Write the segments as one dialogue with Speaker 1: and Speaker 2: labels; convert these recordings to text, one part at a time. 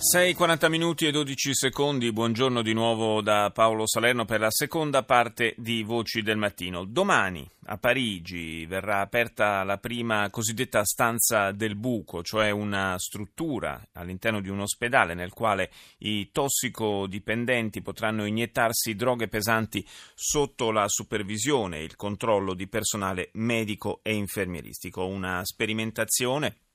Speaker 1: 6.40 minuti e 12 secondi, buongiorno di nuovo da Paolo Salerno per la seconda parte di Voci del Mattino. Domani a Parigi verrà aperta la prima cosiddetta stanza del buco, cioè una struttura all'interno di un ospedale nel quale i tossicodipendenti potranno iniettarsi droghe pesanti sotto la supervisione e il controllo di personale medico e infermieristico. Una sperimentazione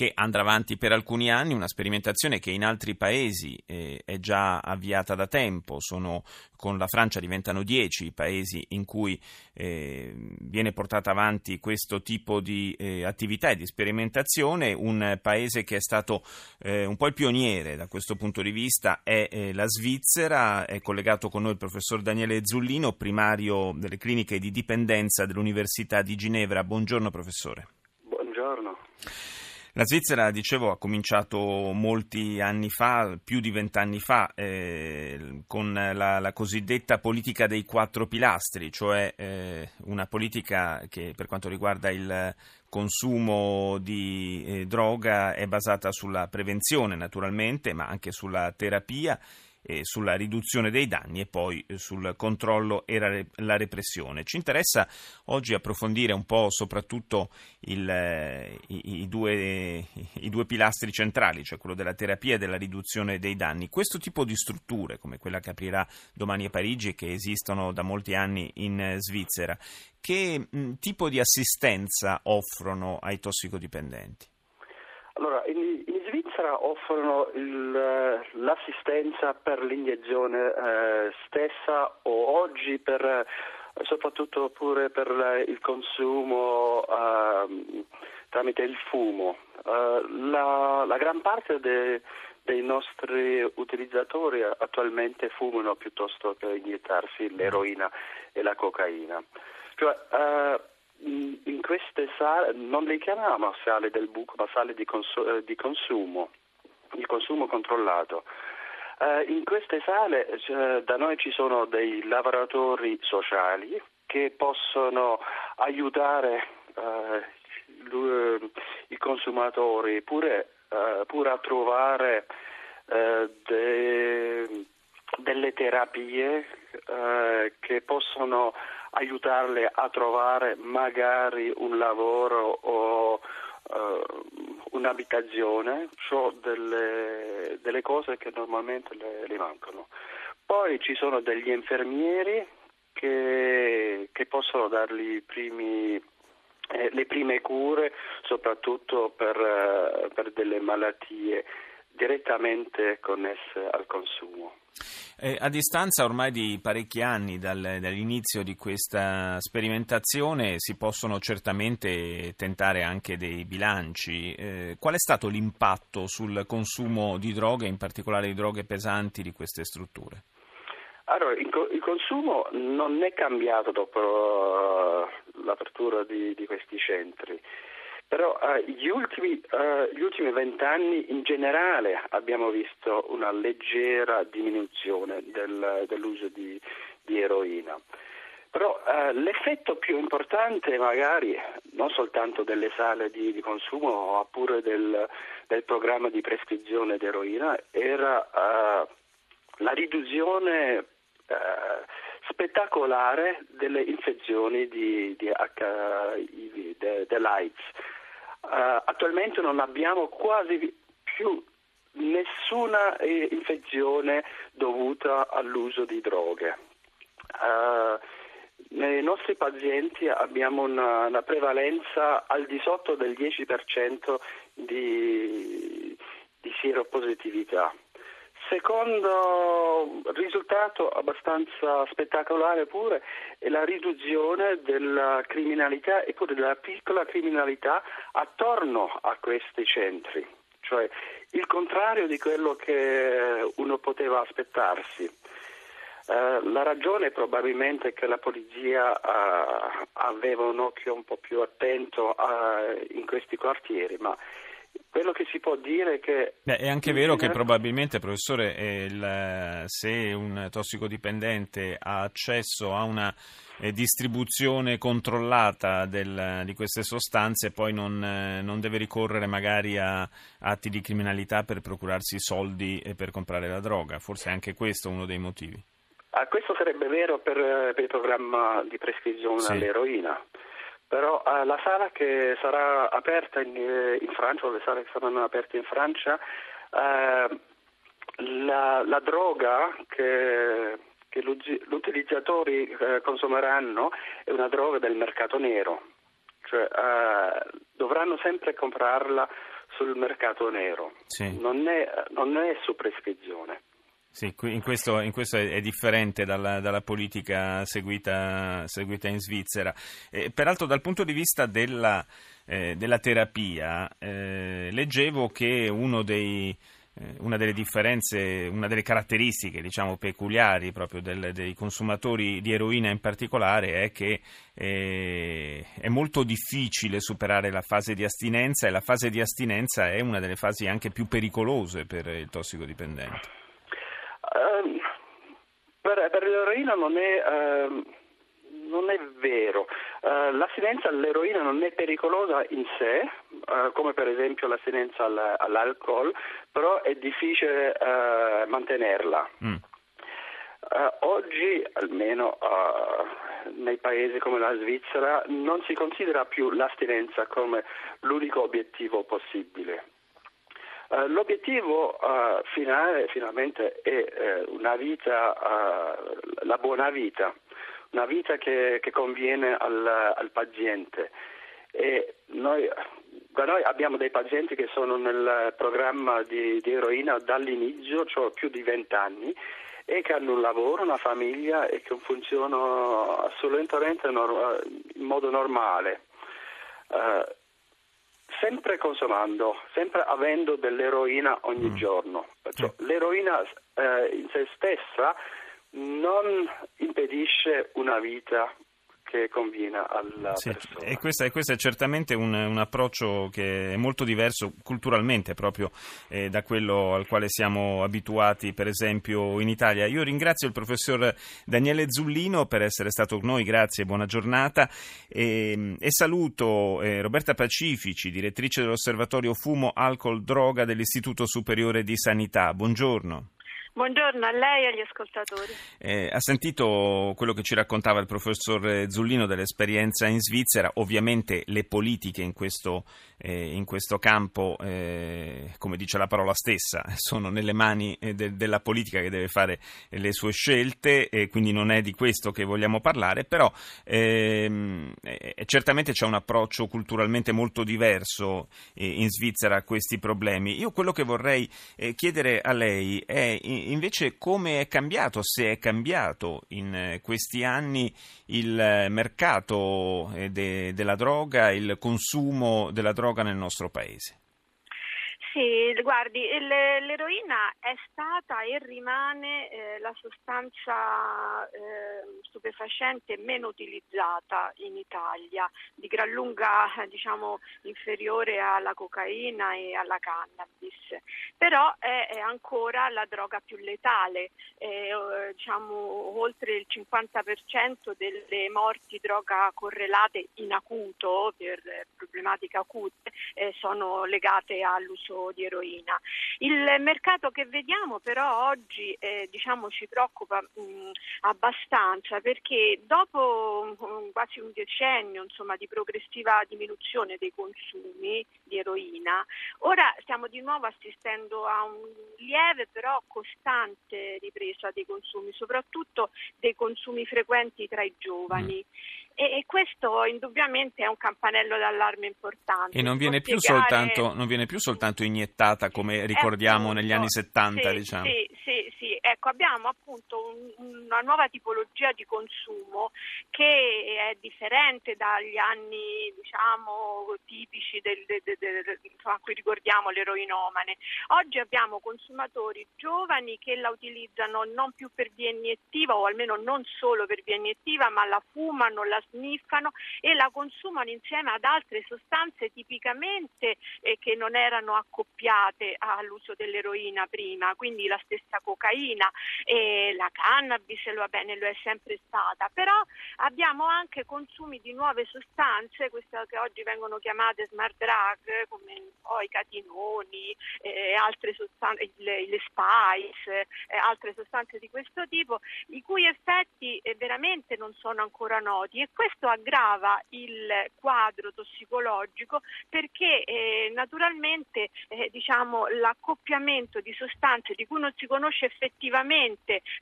Speaker 1: che andrà avanti per alcuni anni, una sperimentazione che in altri paesi eh, è già avviata da tempo, Sono, con la Francia diventano dieci i paesi in cui eh, viene portata avanti questo tipo di eh, attività e di sperimentazione, un paese che è stato eh, un po' il pioniere da questo punto di vista è eh, la Svizzera, è collegato con noi il professor Daniele Zullino, primario delle cliniche di dipendenza dell'Università di Ginevra. Buongiorno professore.
Speaker 2: Buongiorno.
Speaker 1: La Svizzera, dicevo, ha cominciato molti anni fa, più di vent'anni fa, eh, con la, la, cosiddetta politica dei quattro pilastri, cioè eh, una politica che per quanto riguarda il consumo di eh, droga è basata sulla prevenzione naturalmente, ma anche sulla terapia eh, sulla riduzione dei danni e poi eh, sul controllo e la repressione. Ci interessa oggi approfondire un po' soprattutto il, eh, i, i, due, i, due, pilastri centrali, cioè quello della terapia e della riduzione dei danni. Questo tipo di strutture, come quella che aprirà domani a Parigi e che esistono da molti anni in eh, Svizzera, che mh, tipo di assistenza offrono ai tossicodipendenti?
Speaker 2: Allora, in, in Svizzera offrono il, eh, l'assistenza per l'iniezione eh, stessa o oggi per, eh, soprattutto pure per il consumo eh, tramite il fumo. Uh, la, la, gran parte de, dei nostri utilizzatori attualmente fumano piuttosto che iniettarsi l'eroina e la cocaina. Cioè, in queste sale, non le chiamiamo sale del buco, ma sale di, consu- eh, di consumo, di consumo controllato. Uh, in queste sale cioè, da noi ci sono dei lavoratori sociali che possono aiutare uh, i consumatori pure, uh, pure a trovare de, delle terapie che possono aiutarle a trovare magari un lavoro o uh, un'abitazione, cioè delle, delle, cose che normalmente le, le, mancano. Poi ci sono degli infermieri che, che possono dargli primi, eh, le prime cure, soprattutto per, uh, per delle malattie direttamente connesse al consumo.
Speaker 1: Eh, a distanza ormai di parecchi anni dal, dall'inizio di questa sperimentazione si possono certamente tentare anche dei bilanci. Eh, qual è stato l'impatto sul consumo di droghe, in particolare di droghe pesanti, di queste strutture?
Speaker 2: Allora, il, il consumo non è cambiato dopo uh, l'apertura di, di questi centri. Però eh, gli, ultimi, eh, gli ultimi vent'anni in generale abbiamo visto una leggera diminuzione del, dell'uso di, di, eroina. Però eh, l'effetto più importante magari non soltanto delle sale di, di consumo ma pure del, del, programma di prescrizione di eroina era eh, la riduzione eh, spettacolare delle infezioni di, di HIV, dell'AIDS. Uh, attualmente non abbiamo quasi più nessuna eh, infezione dovuta all'uso di droghe. Uh, nei nostri pazienti abbiamo una, una, prevalenza al di sotto del 10% di, di sieropositività. Secondo risultato abbastanza spettacolare pure è la riduzione della criminalità e pure della piccola criminalità attorno a questi centri, cioè il contrario di quello che uno poteva aspettarsi. Uh, la ragione è probabilmente che la polizia uh, aveva un occhio un po' più attento uh, in questi quartieri, ma quello che si può dire è che...
Speaker 1: Beh, è anche vero che probabilmente, professore, il, se un tossicodipendente ha accesso a una eh, distribuzione controllata del, di queste sostanze, poi non, eh, non, deve ricorrere magari a atti di criminalità per procurarsi soldi e per comprare la droga. Forse è anche questo uno dei motivi.
Speaker 2: Ah, questo sarebbe vero per, per, il programma di prescrizione sì. all'eroina. Però uh, la sala che sarà aperta in, eh, in, Francia, o le sale che saranno aperte in Francia, uh, la, la, droga che, che gli utilizzatori uh, consumeranno è una droga del mercato nero, cioè dovranno sempre comprarla sul mercato nero, sì. non, è, non è su prescrizione.
Speaker 1: Sì, in questo, in questo è, differente dalla, dalla politica seguita, seguita, in Svizzera. Eh, peraltro dal punto di vista della, eh, della terapia, eh, leggevo che dei, eh, una delle differenze, una delle caratteristiche diciamo, peculiari proprio del, dei consumatori di eroina in particolare è che eh, è molto difficile superare la fase di astinenza e la fase di astinenza è una delle fasi anche più pericolose per il tossicodipendente.
Speaker 2: Uh, per, per, l'eroina non è, uh, non è vero. Uh, l'astinenza all'eroina non è pericolosa in sé, eh, come per esempio l'astinenza all, all'alcol, però è difficile mantenerla. Mm. oggi, almeno nei paesi come la Svizzera, non si considera più l'astinenza come l'unico obiettivo possibile. Uh, l'obiettivo uh, finale finalmente è uh, una vita, la buona vita, una vita che, che conviene al, al, paziente. Noi, noi abbiamo dei pazienti che sono nel programma di, di eroina dall'inizio, cioè più di vent'anni, e che hanno un lavoro, una famiglia e che funzionano assolutamente in modo normale. Uh, sempre consumando, sempre avendo dell'eroina ogni mm. giorno. Perciò l'eroina eh, in se stessa non impedisce una vita che conviene alla sì, persona.
Speaker 1: E questo, e questo, è certamente un, un, approccio che è molto diverso culturalmente proprio eh, da quello al quale siamo abituati per esempio in Italia. Io ringrazio il professor Daniele Zullino per essere stato con noi, grazie, buona giornata e, e saluto eh, Roberta Pacifici, direttrice dell'Osservatorio Fumo, Alcol, Droga dell'Istituto Superiore di Sanità. Buongiorno.
Speaker 3: Buongiorno a lei e agli ascoltatori.
Speaker 1: Eh, ha sentito quello che ci raccontava il professor Zullino dell'esperienza in Svizzera, ovviamente le politiche in questo, eh, in questo campo, eh, come dice la parola stessa, sono nelle mani eh, de- della politica che deve fare le sue scelte e quindi non è di questo che vogliamo parlare, però ehm, eh, certamente c'è un approccio culturalmente molto diverso eh, in Svizzera a questi problemi. Io quello che vorrei chiedere a lei è invece come è cambiato, se è cambiato in eh, questi anni il eh, mercato eh, de- della droga, il consumo della droga nel nostro Paese?
Speaker 3: Sì, guardi, l'eroina è stata e rimane eh, la sostanza eh, stupefacente meno utilizzata in Italia, di gran lunga diciamo, inferiore alla cocaina e alla cannabis, però è, è ancora la droga più letale, eh, diciamo, oltre il 50% delle morti droga correlate in acuto per problematiche acute eh, sono legate all'uso di eroina. Il mercato che vediamo però oggi eh, diciamo, ci preoccupa mh, abbastanza perché dopo mh, quasi un decennio insomma, di progressiva diminuzione dei consumi di eroina, ora stiamo di nuovo assistendo a un lieve però costante ripresa dei consumi, soprattutto dei consumi frequenti tra i giovani. Mm. E, questo indubbiamente è un campanello d'allarme importante.
Speaker 1: E non viene, più soltanto, non viene più soltanto iniettata come ricorriamo negli anni 70,
Speaker 3: sì,
Speaker 1: diciamo.
Speaker 3: Sì, sì, Ecco, abbiamo appunto un, una nuova tipologia di consumo che è differente dagli anni, diciamo, tipici del, del, del, a cui ricordiamo l'eroinomane. Oggi abbiamo consumatori giovani che la utilizzano non più per via iniettiva o almeno non solo per via iniettiva, ma la fumano, la sniffano e la consumano insieme ad altre sostanze tipicamente eh, che non erano accoppiate all'uso dell'eroina prima, quindi la stessa cocaina, e la cannabis lo, bene, lo è sempre stata, però abbiamo anche consumi di nuove sostanze, queste che oggi vengono chiamate smart drug, come oh, i catinoni, eh, altre sostanze, le, le spice, eh, altre sostanze di questo tipo, i cui effetti eh, veramente non sono ancora noti. E questo aggrava il quadro tossicologico perché eh, naturalmente eh, diciamo, l'accoppiamento di sostanze di cui non si conosce effettivamente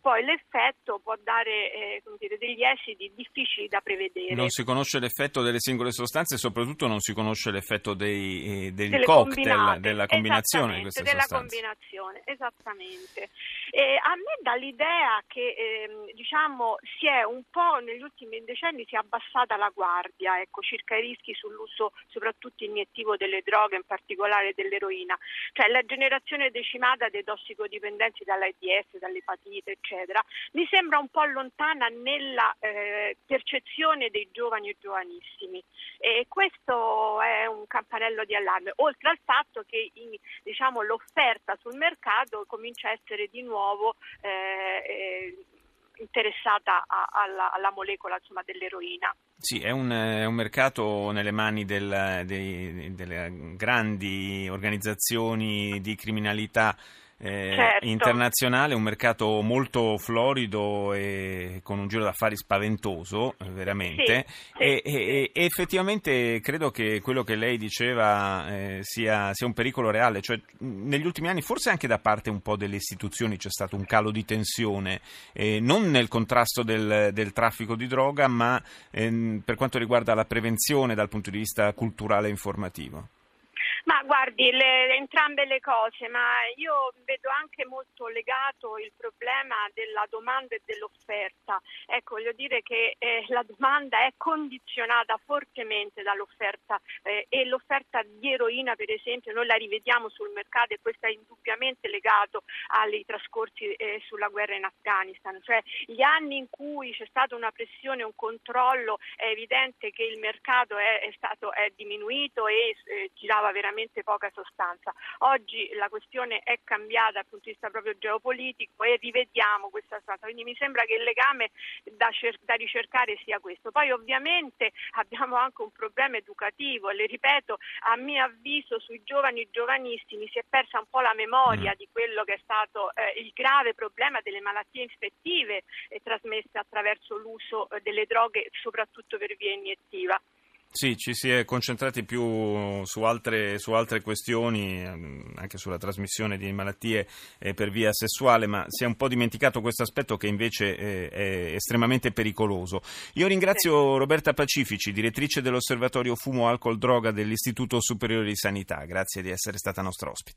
Speaker 3: poi l'effetto può dare eh, dire, degli esiti difficili da prevedere.
Speaker 1: Non si conosce l'effetto delle singole sostanze e soprattutto non si conosce l'effetto dei, dei cocktail, della combinazione di queste
Speaker 3: della
Speaker 1: sostanze.
Speaker 3: combinazione, esattamente. E a me dà l'idea che ehm, diciamo, si è un po' negli ultimi decenni si è abbassata la guardia ecco, circa i rischi sull'uso soprattutto iniettivo delle droghe, in particolare dell'eroina. Cioè la generazione decimata dei tossicodipendenti dall'AIDS, dall'epatite, eccetera, mi sembra un po' lontana nella eh, percezione dei giovani e giovanissimi. E questo è un campanello di allarme, oltre al fatto che in, diciamo, l'offerta sul mercato comincia a essere di nuovo eh, eh, interessata a, alla, alla, molecola insomma, dell'eroina.
Speaker 1: Sì, è un, è un, mercato nelle mani del, dei, delle grandi organizzazioni di criminalità eh, certo. internazionale, un mercato molto florido e con un giro d'affari spaventoso, eh, veramente. Sì, sì, e. E, e, effettivamente credo che quello che lei diceva eh, sia, sia, un pericolo reale, cioè negli ultimi anni forse anche da parte un po' delle istituzioni c'è stato un calo di tensione, eh, non nel contrasto del, del, traffico di droga, ma ehm, per quanto riguarda la prevenzione dal punto di vista culturale e informativo.
Speaker 3: Ma guardi, le, entrambe le cose, ma io vedo anche molto legato il problema della domanda e dell'offerta. Ecco, voglio dire che eh, la domanda è condizionata fortemente dall'offerta eh, e l'offerta di eroina, per esempio, noi la rivediamo sul mercato e questo è indubbiamente legato ai trascorsi eh, sulla guerra in Afghanistan. Cioè gli anni in cui c'è stata una pressione, un controllo, è evidente che il mercato è, è, stato, è diminuito e eh, girava veramente veramente poca sostanza. Oggi la questione è cambiata dal punto di vista proprio geopolitico e rivediamo questa sostanza, quindi mi sembra che il legame da, cer- da ricercare sia questo. Poi ovviamente abbiamo anche un problema educativo, le ripeto, a mio avviso sui giovani giovanissimi si è persa un po' la memoria mm. di quello che è stato eh, il grave problema delle malattie infettive eh, trasmesse attraverso l'uso eh, delle droghe, soprattutto per via iniettiva.
Speaker 1: Sì, ci si è concentrati più su altre, su altre questioni, ehm, anche sulla trasmissione di malattie eh, per via sessuale, ma si è un po' dimenticato questo aspetto che invece eh, è estremamente pericoloso. Io ringrazio Roberta Pacifici, direttrice dell'Osservatorio Fumo, Alcol, Droga dell'Istituto Superiore di Sanità. Grazie di essere stata nostra ospite.